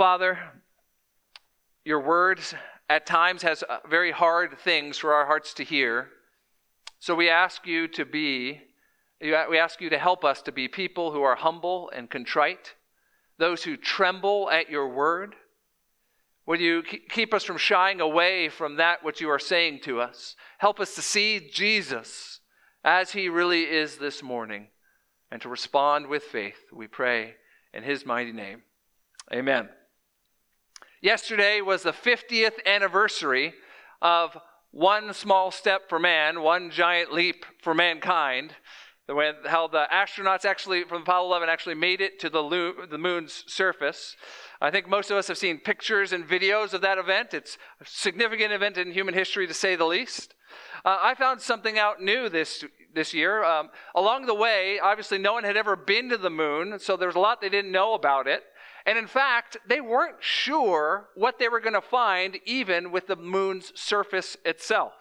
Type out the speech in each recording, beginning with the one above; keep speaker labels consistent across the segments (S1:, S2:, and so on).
S1: Father, your word at times has uh, very hard things for our hearts to hear. So we ask you to be, we ask you to help us to be people who are humble and contrite, those who tremble at your word. Will you keep us from shying away from that which you are saying to us? Help us to see Jesus as he really is this morning and to respond with faith, we pray in his mighty name. Amen. Yesterday was the 50th anniversary of one small step for man, one giant leap for mankind. When, how the astronauts actually from Apollo 11 actually made it to the, lo- the moon's surface. I think most of us have seen pictures and videos of that event. It's a significant event in human history, to say the least. Uh, I found something out new this this year. Um, along the way, obviously, no one had ever been to the moon, so there was a lot they didn't know about it. And in fact, they weren't sure what they were going to find, even with the moon's surface itself.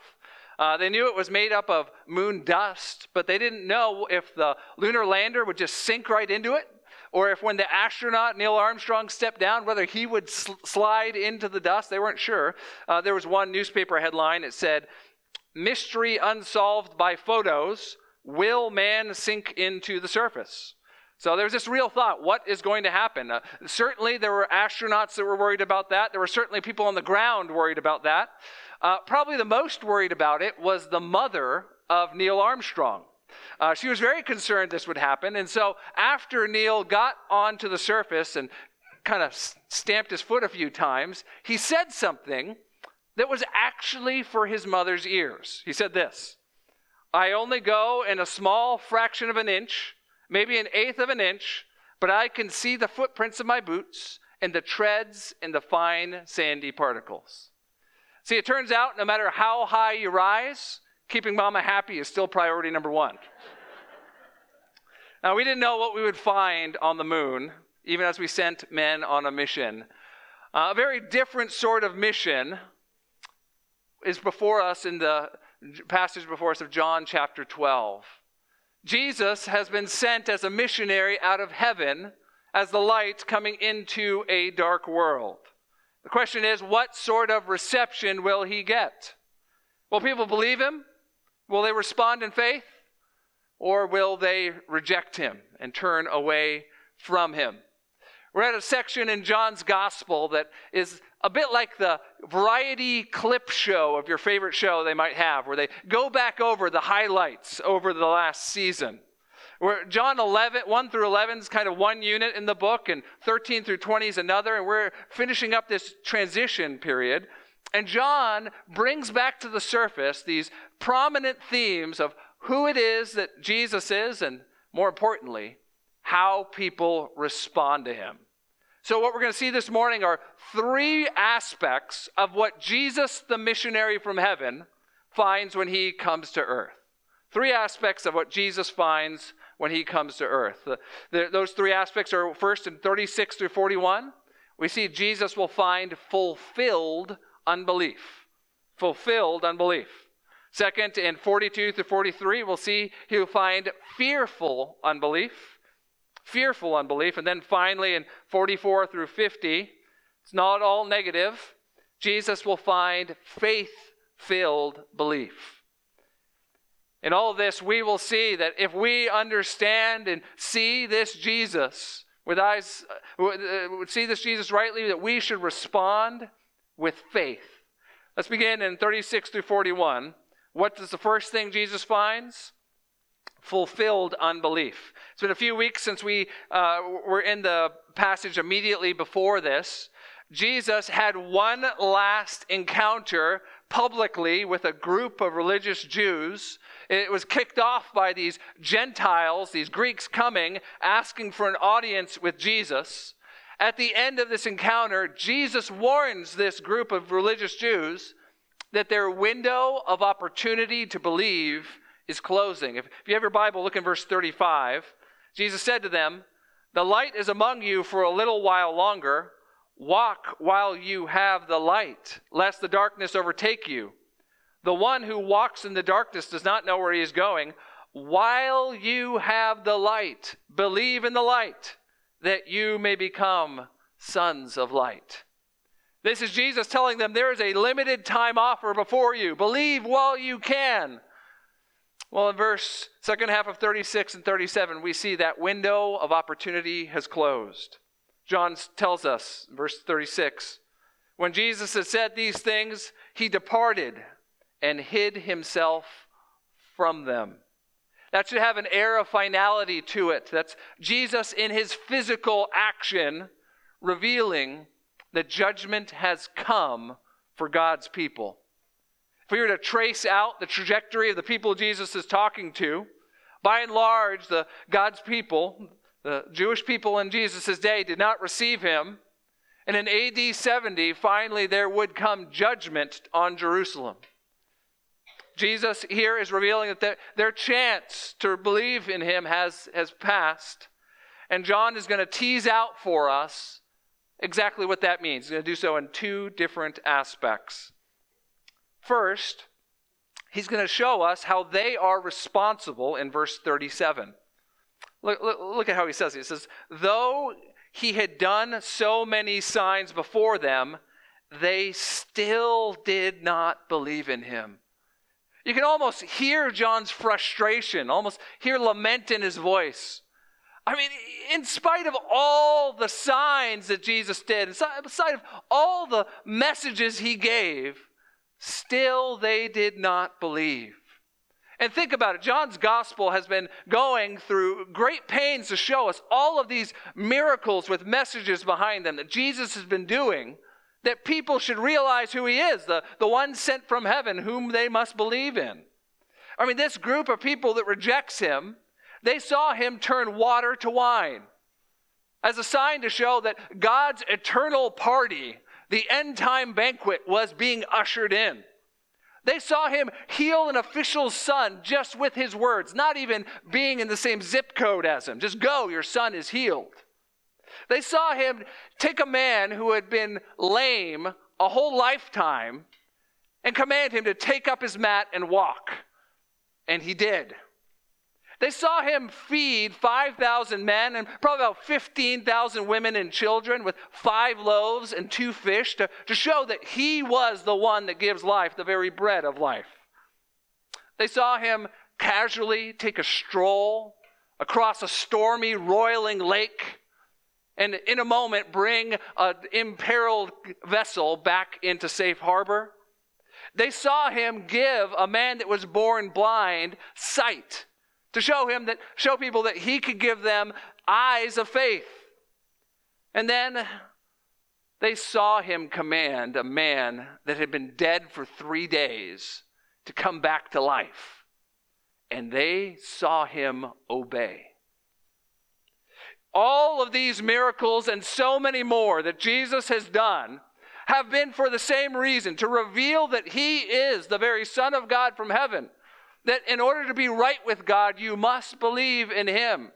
S1: Uh, they knew it was made up of moon dust, but they didn't know if the lunar lander would just sink right into it, or if when the astronaut Neil Armstrong stepped down, whether he would sl- slide into the dust. They weren't sure. Uh, there was one newspaper headline that said, Mystery unsolved by photos Will man sink into the surface? So there was this real thought what is going to happen? Uh, certainly, there were astronauts that were worried about that. There were certainly people on the ground worried about that. Uh, probably the most worried about it was the mother of Neil Armstrong. Uh, she was very concerned this would happen. And so, after Neil got onto the surface and kind of stamped his foot a few times, he said something that was actually for his mother's ears. He said this I only go in a small fraction of an inch maybe an eighth of an inch, but I can see the footprints of my boots and the treads and the fine sandy particles. See, it turns out no matter how high you rise, keeping mama happy is still priority number one. now, we didn't know what we would find on the moon, even as we sent men on a mission. Uh, a very different sort of mission is before us in the passage before us of John chapter 12. Jesus has been sent as a missionary out of heaven as the light coming into a dark world. The question is, what sort of reception will he get? Will people believe him? Will they respond in faith? Or will they reject him and turn away from him? We're at a section in John's gospel that is a bit like the variety clip show of your favorite show they might have, where they go back over the highlights over the last season. Where John 11, 1 through 11 is kind of one unit in the book, and 13 through 20 is another, and we're finishing up this transition period. And John brings back to the surface these prominent themes of who it is that Jesus is, and more importantly, how people respond to him. So, what we're going to see this morning are three aspects of what Jesus, the missionary from heaven, finds when he comes to earth. Three aspects of what Jesus finds when he comes to earth. The, the, those three aspects are first in 36 through 41. We see Jesus will find fulfilled unbelief. Fulfilled unbelief. Second, in 42 through 43, we'll see he'll find fearful unbelief fearful unbelief. And then finally, in 44 through 50, it's not all negative. Jesus will find faith filled belief. In all this, we will see that if we understand and see this Jesus with eyes, uh, see this Jesus rightly, that we should respond with faith. Let's begin in 36 through 41. What is the first thing Jesus finds? Fulfilled unbelief. It's been a few weeks since we uh, were in the passage immediately before this. Jesus had one last encounter publicly with a group of religious Jews. It was kicked off by these Gentiles, these Greeks coming, asking for an audience with Jesus. At the end of this encounter, Jesus warns this group of religious Jews that their window of opportunity to believe is closing. If, if you have your Bible, look in verse 35. Jesus said to them, The light is among you for a little while longer. Walk while you have the light, lest the darkness overtake you. The one who walks in the darkness does not know where he is going. While you have the light, believe in the light, that you may become sons of light. This is Jesus telling them there is a limited time offer before you. Believe while you can. Well, in verse second half of 36 and 37, we see that window of opportunity has closed. John tells us, verse 36, when Jesus had said these things, he departed and hid himself from them. That should have an air of finality to it. That's Jesus in his physical action revealing that judgment has come for God's people. If we were to trace out the trajectory of the people Jesus is talking to, by and large, the God's people, the Jewish people in Jesus' day, did not receive him. And in AD 70, finally, there would come judgment on Jerusalem. Jesus here is revealing that their, their chance to believe in him has, has passed. And John is going to tease out for us exactly what that means. He's going to do so in two different aspects. First, he's going to show us how they are responsible in verse 37. Look, look, look, at how he says it. He says, Though he had done so many signs before them, they still did not believe in him. You can almost hear John's frustration, almost hear lament in his voice. I mean, in spite of all the signs that Jesus did, in spite of all the messages he gave, still they did not believe. And think about it. John's gospel has been going through great pains to show us all of these miracles with messages behind them that Jesus has been doing that people should realize who he is, the, the one sent from heaven whom they must believe in. I mean, this group of people that rejects him, they saw him turn water to wine as a sign to show that God's eternal party, the end time banquet, was being ushered in. They saw him heal an official's son just with his words, not even being in the same zip code as him. Just go, your son is healed. They saw him take a man who had been lame a whole lifetime and command him to take up his mat and walk. And he did. They saw him feed 5,000 men and probably about 15,000 women and children with five loaves and two fish to, to show that he was the one that gives life, the very bread of life. They saw him casually take a stroll across a stormy, roiling lake and in a moment bring an imperiled vessel back into safe harbor. They saw him give a man that was born blind sight to show him that show people that he could give them eyes of faith. And then they saw him command a man that had been dead for 3 days to come back to life. And they saw him obey. All of these miracles and so many more that Jesus has done have been for the same reason to reveal that He is the very Son of God from heaven. That in order to be right with God, you must believe in Him.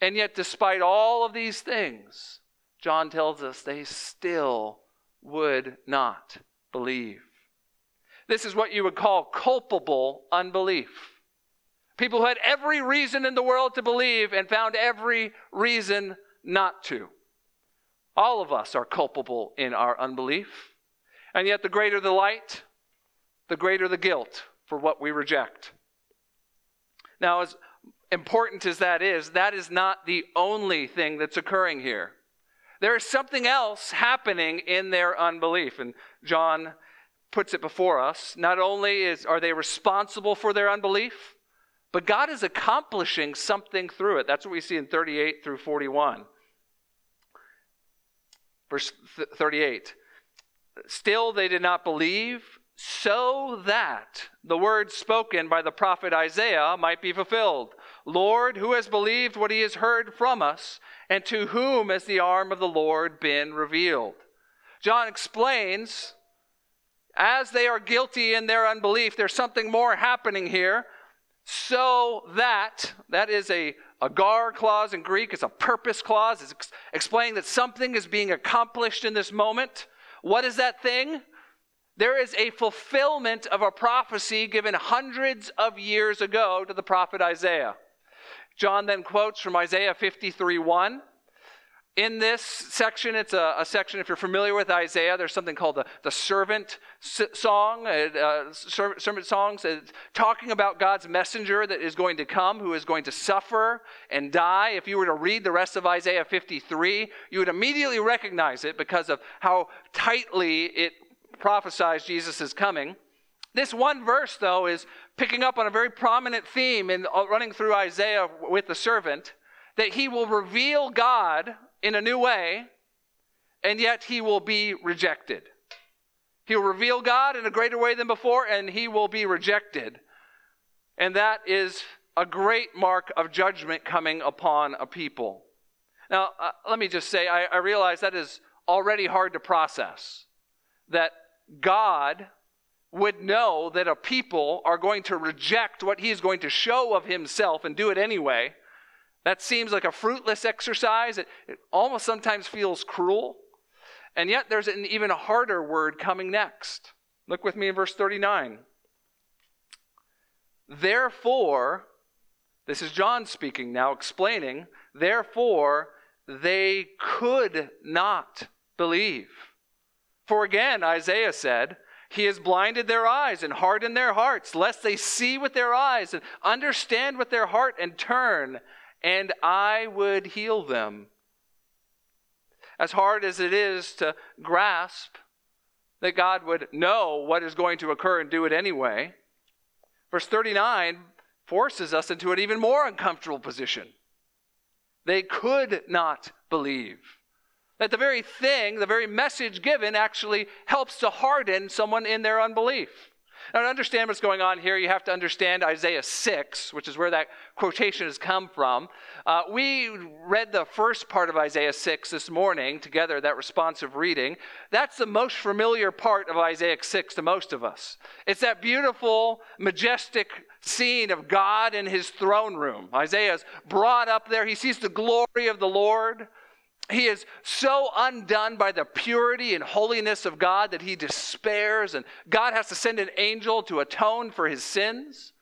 S1: And yet, despite all of these things, John tells us they still would not believe. This is what you would call culpable unbelief. People who had every reason in the world to believe and found every reason not to. All of us are culpable in our unbelief. And yet, the greater the light, the greater the guilt for what we reject. Now, as important as that is, that is not the only thing that's occurring here. There is something else happening in their unbelief. And John puts it before us. Not only is, are they responsible for their unbelief, but God is accomplishing something through it. That's what we see in 38 through 41. Verse 38 Still they did not believe, so that the words spoken by the prophet Isaiah might be fulfilled. Lord, who has believed what he has heard from us, and to whom has the arm of the Lord been revealed? John explains, as they are guilty in their unbelief, there's something more happening here so that, that is a, a gar clause in Greek, it's a purpose clause. It's ex- explaining that something is being accomplished in this moment. What is that thing? There is a fulfillment of a prophecy given hundreds of years ago to the prophet Isaiah. John then quotes from Isaiah 53 1. in this section, it's a, a, section, if you're familiar with Isaiah, there's something called the, the servant song, uh, servant songs, it's talking about God's messenger that is going to come, who is going to suffer and die. If you were to read the rest of Isaiah 53, you would immediately recognize it because of how tightly it prophesies Jesus is coming. This one verse, though, is picking up on a very prominent theme in uh, running through Isaiah with the servant that he will reveal God in a new way, and yet he will be rejected. He will reveal God in a greater way than before, and he will be rejected. And that is a great mark of judgment coming upon a people. Now, uh, let me just say, I, I realize that is already hard to process. That God would know that a people are going to reject what he is going to show of himself and do it anyway that seems like a fruitless exercise. It, it almost sometimes feels cruel. And yet, there's an even harder word coming next. Look with me in verse 39. Therefore, this is John speaking now, explaining, therefore, they could not believe. For again, Isaiah said, He has blinded their eyes and hardened their hearts, lest they see with their eyes and understand with their heart and turn, and I would heal them. As hard as it is to grasp that God would know what is going to occur and do it anyway, verse 39 forces us into an even more uncomfortable position. They could not believe. That the very thing, the very message given, actually helps to harden someone in their unbelief. Now, to understand what's going on here, you have to understand Isaiah 6, which is where that quotation has come from. Uh, we read the first part of Isaiah 6 this morning together, that responsive reading. That's the most familiar part of Isaiah 6 to most of us. It's that beautiful, majestic scene of God in his throne room. Isaiah is brought up there. He sees the glory of the Lord. He is so undone by the purity and holiness of God that he despairs, and God has to send an angel to atone for his sins.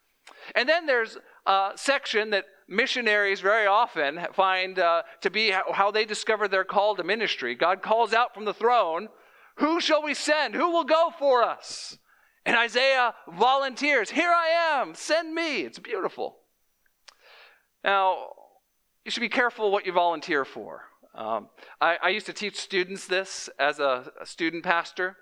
S1: And then there's a section that missionaries very often find uh, to be how they discover their call to ministry. God calls out from the throne, Who shall we send? Who will go for us? And Isaiah volunteers, Here I am, send me. It's beautiful. Now, you should be careful what you volunteer for. Um, I, I, used to teach students this as a, a student pastor.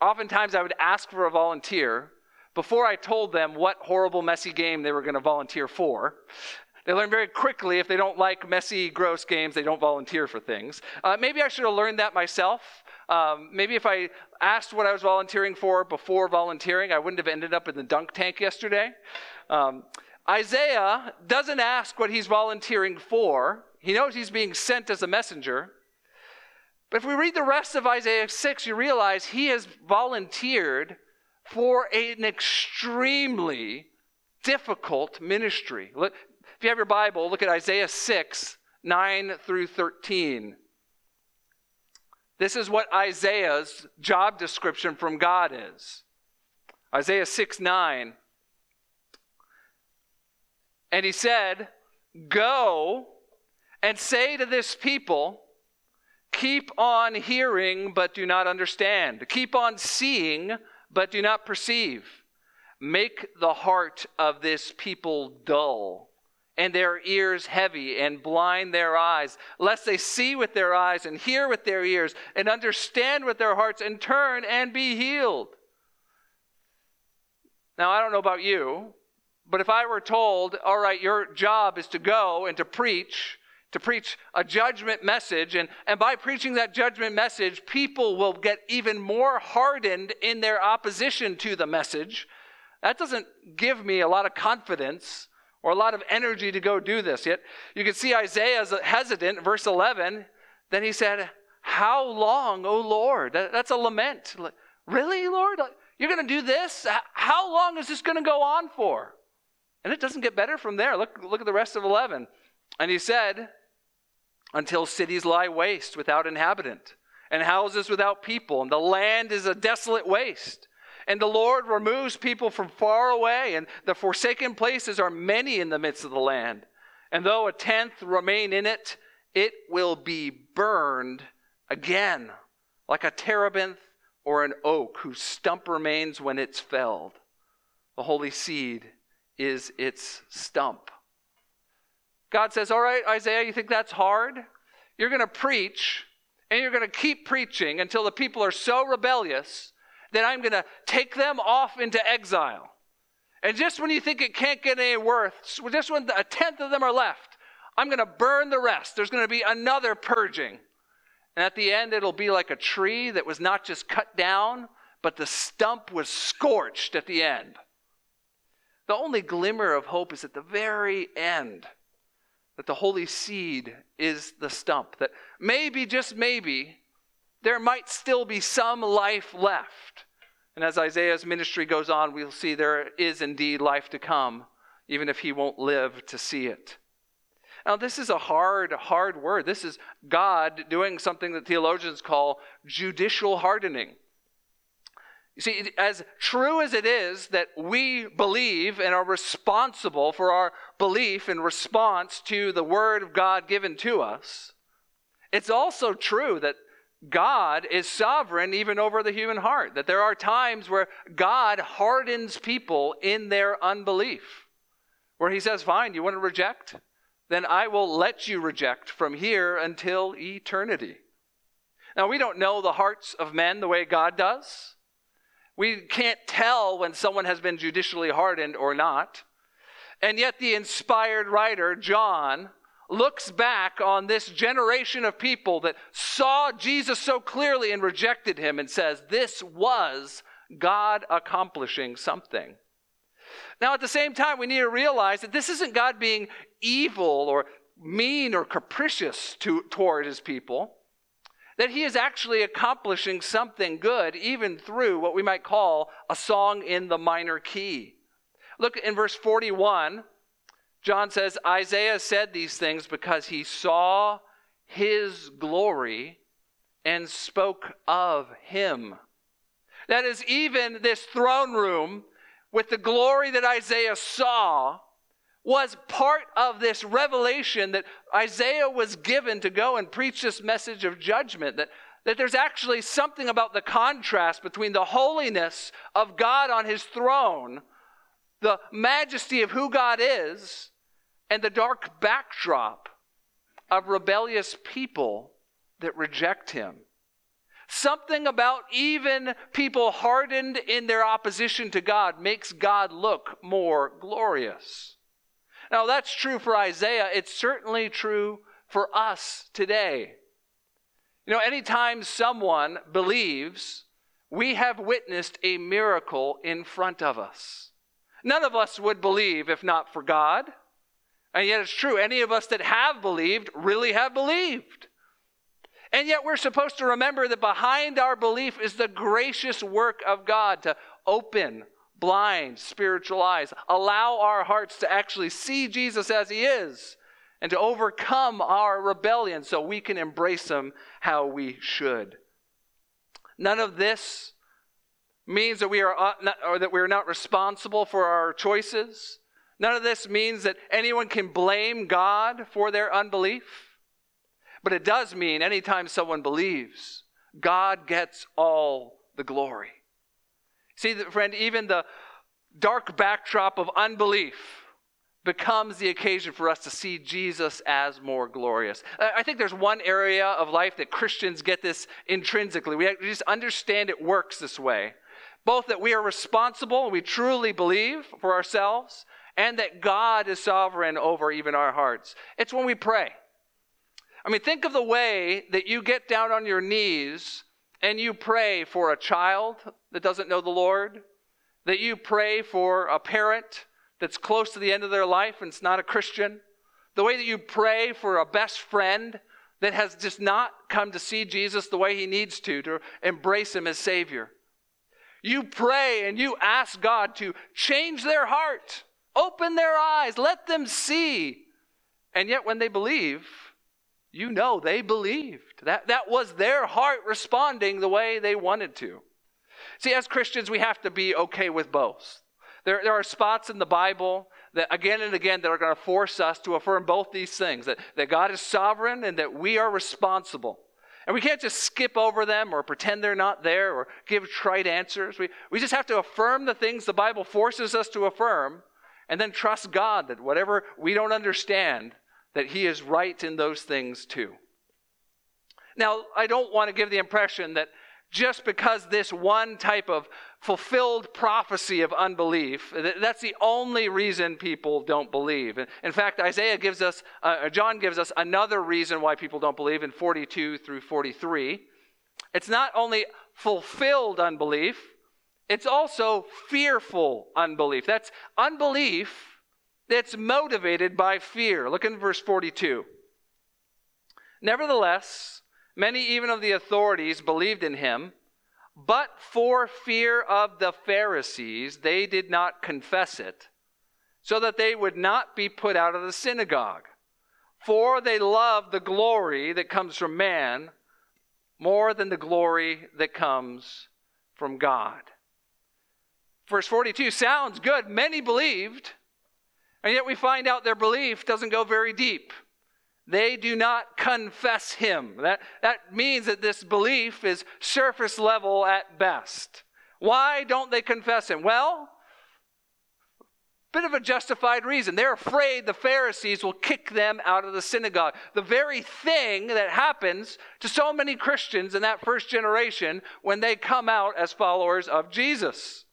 S1: Oftentimes, I would ask for a volunteer before I told them what horrible, messy game they were going to volunteer for. They learn very quickly if they don't like messy, gross games, they don't volunteer for things. Uh, maybe I should have learned that myself. Um, maybe if I asked what I was volunteering for before volunteering, I wouldn't have ended up in the dunk tank yesterday. Um, Isaiah doesn't ask what he's volunteering for. He knows he's being sent as a messenger. But if we read the rest of Isaiah 6, you realize he has volunteered for an extremely difficult ministry. Look, if you have your Bible, look at Isaiah 6, 9 through 13. This is what Isaiah's job description from God is. Isaiah 6, 9. And he said, Go and say to this people, Keep on hearing, but do not understand. Keep on seeing, but do not perceive. Make the heart of this people dull, and their ears heavy, and blind their eyes, lest they see with their eyes, and hear with their ears, and understand with their hearts, and turn and be healed. Now, I don't know about you, but if I were told, all right, your job is to go and to preach, to preach a judgment message. And, and by preaching that judgment message, people will get even more hardened in their opposition to the message. That doesn't give me a lot of confidence or a lot of energy to go do this. Yet you can see Isaiah's hesitant, verse 11. Then he said, How long, O Lord? That's a lament. Really, Lord? You're going to do this? How long is this going to go on for? And it doesn't get better from there. Look, look at the rest of 11. And he said, until cities lie waste without inhabitant, and houses without people, and the land is a desolate waste. And the Lord removes people from far away, and the forsaken places are many in the midst of the land. And though a tenth remain in it, it will be burned again, like a terebinth or an oak whose stump remains when it's felled. The holy seed is its stump. God says, All right, Isaiah, you think that's hard? You're going to preach, and you're going to keep preaching until the people are so rebellious that I'm going to take them off into exile. And just when you think it can't get any worse, just when a tenth of them are left, I'm going to burn the rest. There's going to be another purging. And at the end, it'll be like a tree that was not just cut down, but the stump was scorched at the end. The only glimmer of hope is at the very end that the holy seed is the stump, that maybe, just maybe, there might still be some life left. And as Isaiah's ministry goes on, we'll see there is indeed life to come, even if he won't live to see it. Now, this is a hard, hard word. This is God doing something that theologians call judicial hardening. You see, as true as it is that we believe and are responsible for our belief in response to the Word of God given to us, it's also true that God is sovereign even over the human heart, that there are times where God hardens people in their unbelief, where He says, Fine, you want to reject? Then I will let you reject from here until eternity. Now, we don't know the hearts of men the way God does. We can't tell when someone has been judicially hardened or not. And yet, the inspired writer, John, looks back on this generation of people that saw Jesus so clearly and rejected him and says, This was God accomplishing something. Now, at the same time, we need to realize that this isn't God being evil or mean or capricious to, toward his people that he is actually accomplishing something good even through what we might call a song in the minor key. Look in verse 41. John says, Isaiah said these things because he saw his glory and spoke of him. That is, even this throne room with the glory that Isaiah saw was part of this revelation that Isaiah was given to go and preach this message of judgment. That, that there's actually something about the contrast between the holiness of God on his throne, the majesty of who God is, and the dark backdrop of rebellious people that reject him. Something about even people hardened in their opposition to God makes God look more glorious. Now, that's true for Isaiah. It's certainly true for us today. You know, anytime someone believes, we have witnessed a miracle in front of us. None of us would believe if not for God. And yet it's true. Any of us that have believed really have believed. And yet we're supposed to remember that behind our belief is the gracious work of God to open blind spiritual eyes. Allow our hearts to actually see Jesus as he is and to overcome our rebellion so we can embrace him how we should. None of this means that we are uh, not, or that we are not responsible for our choices. None of this means that anyone can blame God for their unbelief. But it does mean anytime someone believes, God gets all the glory. See, friend, even the dark backdrop of unbelief becomes the occasion for us to see Jesus as more glorious. I think there's one area of life that Christians get this intrinsically. We just understand it works this way. Both that we are responsible and we truly believe for ourselves, and that God is sovereign over even our hearts. It's when we pray. I mean, think of the way that you get down on your knees and you pray for a child that doesn't know the Lord, that you pray for a parent that's close to the end of their life and it's not a Christian, the way that you pray for a best friend that has just not come to see Jesus the way he needs to, to embrace him as Savior. You pray and you ask God to change their heart, open their eyes, let them see. And yet, when they believe, you know they believed. That, that was their heart responding the way they wanted to. See, as Christians, we have to be okay with both. There, there are spots in the Bible that again and again that are going to force us to affirm both these things that, that God is sovereign and that we are responsible. And we can't just skip over them or pretend they're not there or give trite answers. We, we just have to affirm the things the Bible forces us to affirm and then trust God that whatever we don't understand, that He is right in those things too. Now, I don't want to give the impression that just because this one type of fulfilled prophecy of unbelief, that's the only reason people don't believe. In fact, Isaiah gives us, uh, John gives us another reason why people don't believe in 42 through 43. It's not only fulfilled unbelief, it's also fearful unbelief. That's unbelief that's motivated by fear. Look in verse 42. Nevertheless, Many, even of the authorities, believed in him, but for fear of the Pharisees, they did not confess it, so that they would not be put out of the synagogue. For they loved the glory that comes from man more than the glory that comes from God. Verse 42 sounds good. Many believed, and yet we find out their belief doesn't go very deep. They do not confess him. That, that means that this belief is surface level at best. Why don't they confess him? Well, bit of a justified reason. They're afraid the Pharisees will kick them out of the synagogue. The very thing that happens to so many Christians in that first generation when they come out as followers of Jesus.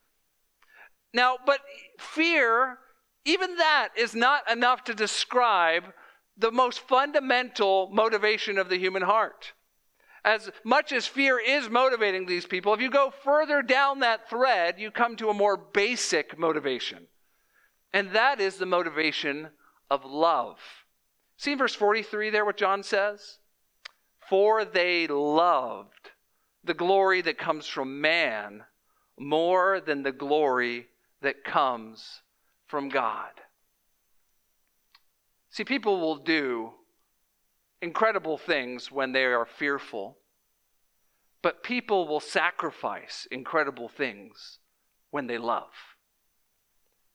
S1: Now, but fear, even that is not enough to describe the most fundamental motivation of the human heart. As much as fear is motivating these people, if you go further down that thread, you come to a more basic motivation. And that is the motivation of love. See verse 43 there what John says? For they loved the glory that comes from man more than the glory that comes from God. See, people will do incredible things when they are fearful, but people will sacrifice incredible things when they love.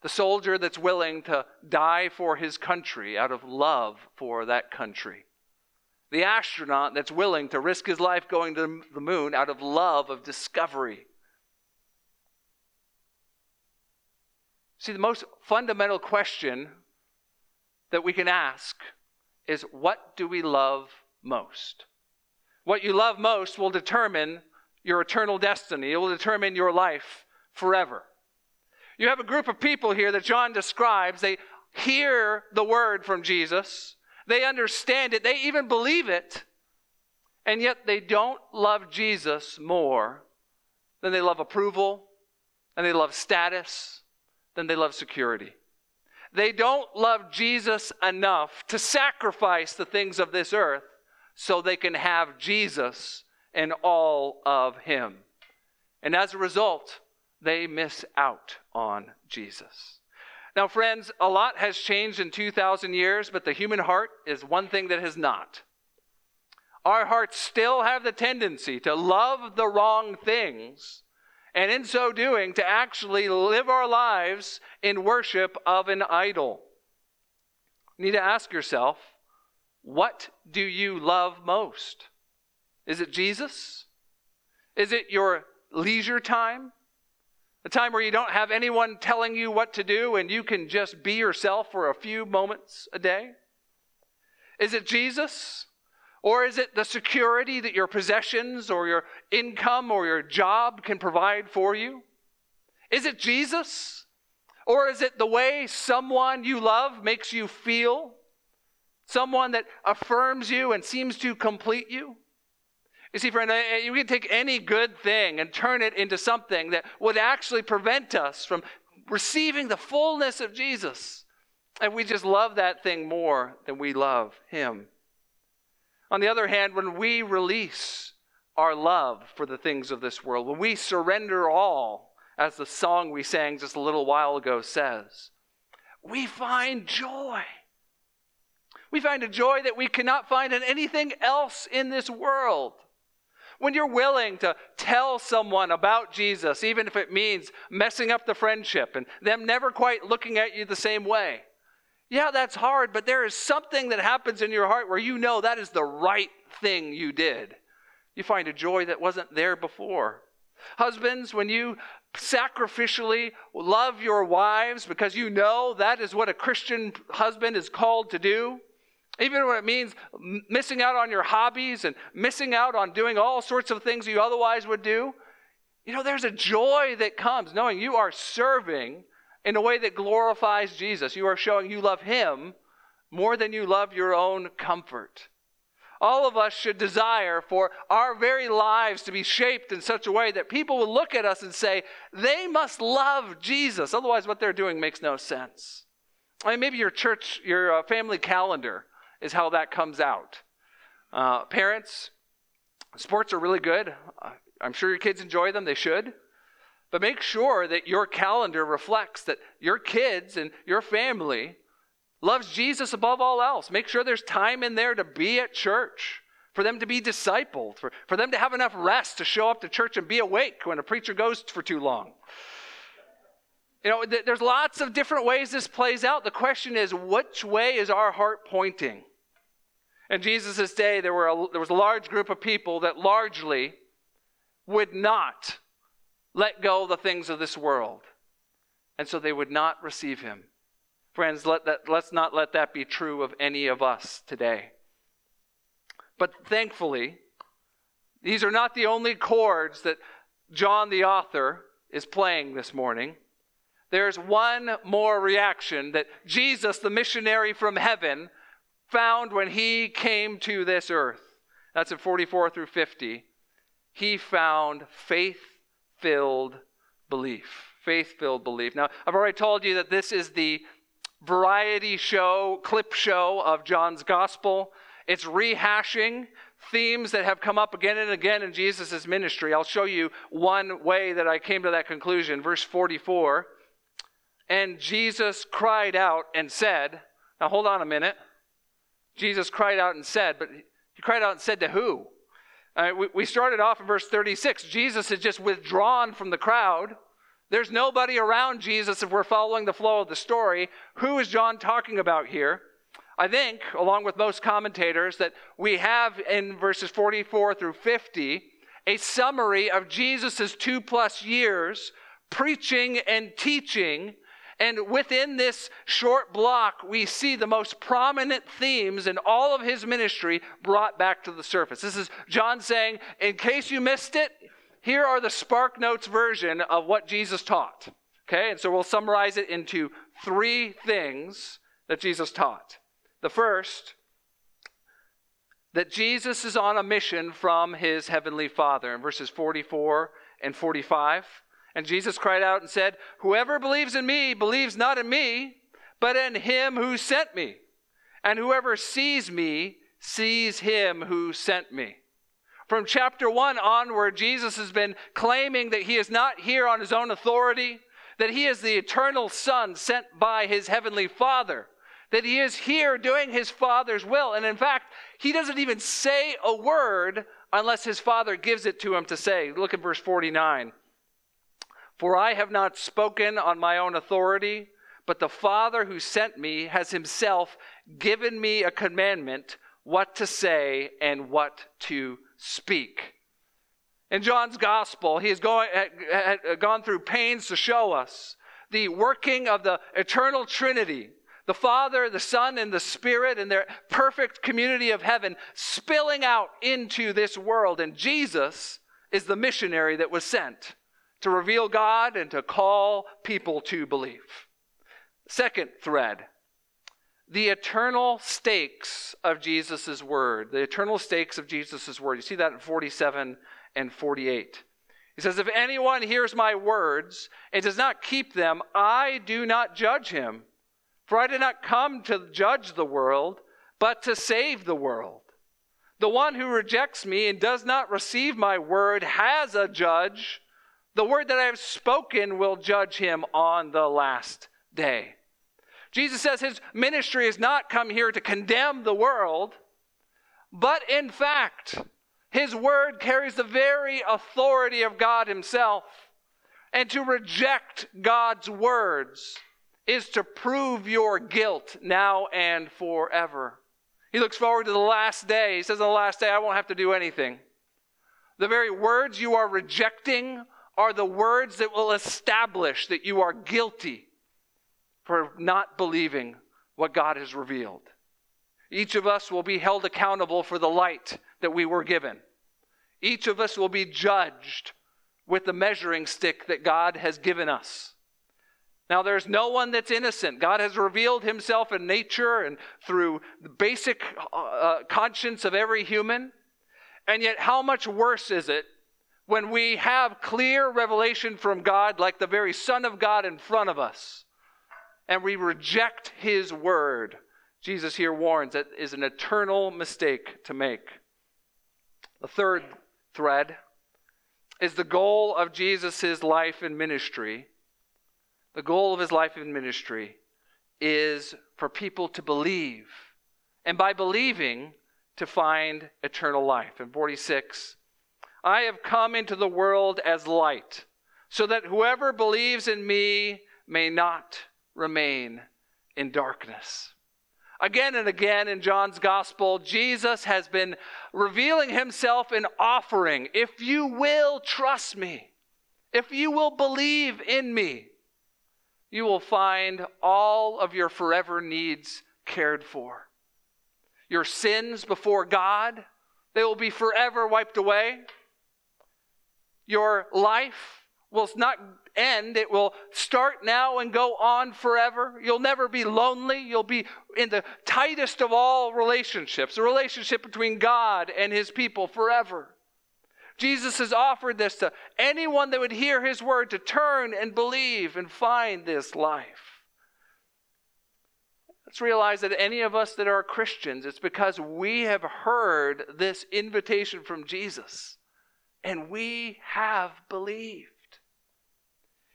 S1: The soldier that's willing to die for his country out of love for that country. The astronaut that's willing to risk his life going to the moon out of love of discovery. See, the most fundamental question that we can ask is what do we love most? What you love most will determine your eternal destiny, it will determine your life forever. You have a group of people here that John describes. They hear the word from Jesus, they understand it, they even believe it, and yet they don't love Jesus more than they love approval, and they love status, than they love security. They don't love Jesus enough to sacrifice the things of this earth so they can have Jesus and all of Him. And as a result, they miss out on Jesus. Now, friends, a lot has changed in 2,000 years, but the human heart is one thing that has not. Our hearts still have the tendency to love the wrong things and in so doing, to actually live our lives in worship of an idol. You need to ask yourself what do you love most? Is it Jesus? Is it your leisure time? The time where you don't have anyone telling you what to do and you can just be yourself for a few moments a day? Is it Jesus? Or is it the security that your possessions or your income or your job can provide for you? Is it Jesus? Or is it the way someone you love makes you feel? Someone that affirms you and seems to complete you? You see, friend, you can take any good thing and turn it into something that would actually prevent us from receiving the fullness of Jesus. And we just love that thing more than we love Him. On the other hand, when we release our love for the things of this world, when we surrender all, as the song we sang just a little while ago says, we find joy. We find a joy that we cannot find in anything else in this world. When you're willing to tell someone about Jesus, even if it means messing up the friendship and them never quite looking at you the same way. Yeah, that's hard, but there is something that happens in your heart where you know that is the right thing you did. You find a joy that wasn't there before. Husbands, when you sacrificially love your wives because you know that is what a Christian husband is called to do, even when it means missing out on your hobbies and missing out on doing all sorts of things you otherwise would do, you know, there's a joy that comes knowing you are serving in a way that glorifies Jesus. You are showing you love Him more than you love your own comfort. All of us should desire for our very lives to be shaped in such a way that people will look at us and say, they must love Jesus. Otherwise, what they're doing makes no sense. I mean, maybe your church, your uh, family calendar is how that comes out. Uh, parents, sports are really good. Uh, I'm sure your kids enjoy them, they should. But make sure that your calendar reflects that your kids and your family loves Jesus above all else. Make sure there's time in there to be at church, for them to be discipled, for, for them to have enough rest to show up to church and be awake when a preacher goes for too long. You know, th- there's lots of different ways this plays out. The question is, which way is our heart pointing? In Jesus' day, there, were a, there was a large group of people that largely would not let go the things of this world. And so they would not receive him. Friends, let that, let's not let that be true of any of us today. But thankfully, these are not the only chords that John the author is playing this morning. There's one more reaction that Jesus, the missionary from heaven, found when he came to this earth. That's in 44 through 50. He found faith filled belief. Faith filled belief. Now, I've already told you that this is the variety show, clip show of John's gospel. It's rehashing themes that have come up again and again in Jesus' ministry. I'll show you one way that I came to that conclusion. Verse 44. And Jesus cried out and said, Now hold on a minute. Jesus cried out and said, but he cried out and said to who? Uh, we, we started off in verse 36. Jesus had just withdrawn from the crowd. There's nobody around Jesus if we're following the flow of the story. Who is John talking about here? I think, along with most commentators, that we have in verses 44 through 50 a summary of Jesus' two plus years preaching and teaching. And within this short block, we see the most prominent themes in all of his ministry brought back to the surface. This is John saying, in case you missed it, here are the Spark Notes version of what Jesus taught. Okay, and so we'll summarize it into three things that Jesus taught. The first, that Jesus is on a mission from his heavenly Father in verses 44 and 45. And Jesus cried out and said, Whoever believes in me believes not in me, but in him who sent me. And whoever sees me sees him who sent me. From chapter 1 onward, Jesus has been claiming that he is not here on his own authority, that he is the eternal Son sent by his heavenly Father, that he is here doing his Father's will. And in fact, he doesn't even say a word unless his Father gives it to him to say. Look at verse 49. For I have not spoken on my own authority, but the Father who sent me has himself given me a commandment what to say and what to speak. In John's gospel, he has going, gone through pains to show us the working of the eternal Trinity, the Father, the Son, and the Spirit, and their perfect community of heaven spilling out into this world. And Jesus is the missionary that was sent to reveal God and to call people to believe. Second thread the eternal stakes of Jesus' word. The eternal stakes of Jesus' word. You see that in 47 and 48. He says, If anyone hears my words and does not keep them, I do not judge him. For I did not come to judge the world, but to save the world. The one who rejects me and does not receive my word has a judge. The word that I have spoken will judge him on the last day. Jesus says his ministry has not come here to condemn the world, but in fact, His word carries the very authority of God Himself. And to reject God's words is to prove your guilt now and forever. He looks forward to the last day. He says, On the last day, I won't have to do anything. The very words you are rejecting are the words that will establish that you are guilty for not believing what God has revealed. Each of us will be held accountable for the light that we were given. Each of us will be judged with the measuring stick that God has given us. Now, there's no one that's innocent. God has revealed himself in nature and through the basic uh, uh, conscience of every human. And yet, how much worse is it when we have clear revelation from God, like the very Son of God in front of us, and we reject his word? Jesus here warns that is an eternal mistake to make. The third thread is the goal of Jesus' life and ministry the goal of his life and ministry is for people to believe. And by believing, to find eternal life. In 46, I have come into the world as light, so that whoever believes in me may not remain in darkness. Again and again in John's gospel, Jesus has been revealing himself and offering, if you will trust me, if you will believe in me, you will find all of your forever needs cared for. Your sins before God, they will be forever wiped away. Your life will not end, it will start now and go on forever. You'll never be lonely. You'll be in the tightest of all relationships, a relationship between God and his people forever. Jesus has offered this to anyone that would hear his word to turn and believe and find this life. Let's realize that any of us that are Christians, it's because we have heard this invitation from Jesus and we have believed.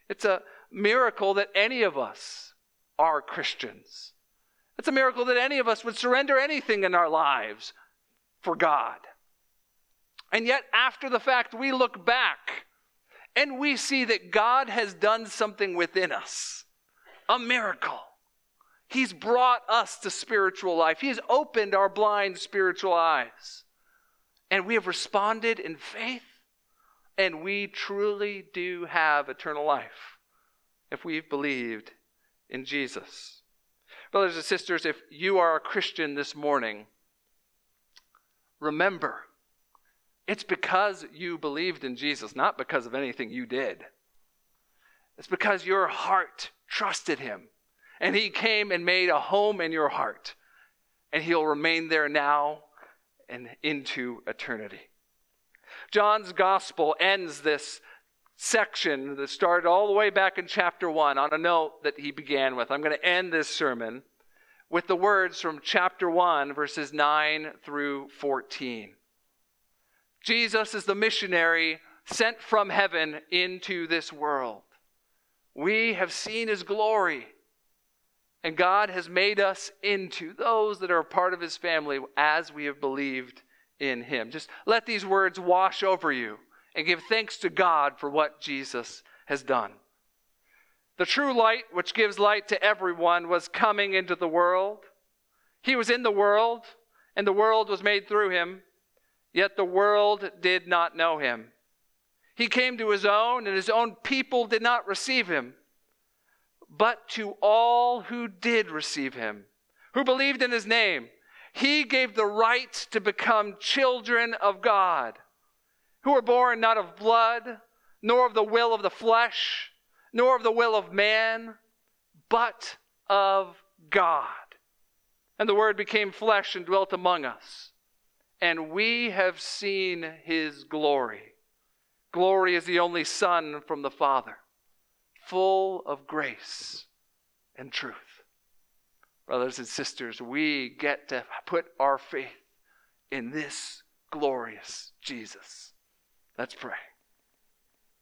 S1: It's a miracle that any of us are Christians. It's a miracle that any of us would surrender anything in our lives for God. And yet, after the fact, we look back and we see that God has done something within us a miracle. He's brought us to spiritual life, He has opened our blind spiritual eyes. And we have responded in faith, and we truly do have eternal life if we've believed in Jesus. Brothers and sisters, if you are a Christian this morning, remember it's because you believed in Jesus, not because of anything you did. It's because your heart trusted him. And he came and made a home in your heart. And he'll remain there now and into eternity. John's gospel ends this section that started all the way back in chapter 1 on a note that he began with. I'm going to end this sermon with the words from chapter 1, verses 9 through 14. Jesus is the missionary sent from heaven into this world. We have seen his glory, and God has made us into those that are part of his family as we have believed in him. Just let these words wash over you and give thanks to God for what Jesus has done. The true light, which gives light to everyone, was coming into the world. He was in the world, and the world was made through him Yet the world did not know him. He came to his own, and his own people did not receive him. But to all who did receive him, who believed in his name, he gave the right to become children of God, who were born not of blood, nor of the will of the flesh, nor of the will of man, but of God. And the Word became flesh and dwelt among us and we have seen his glory. Glory is the only Son from the Father, full of grace and truth. Brothers and sisters, we get to put our faith in this glorious Jesus. Let's pray.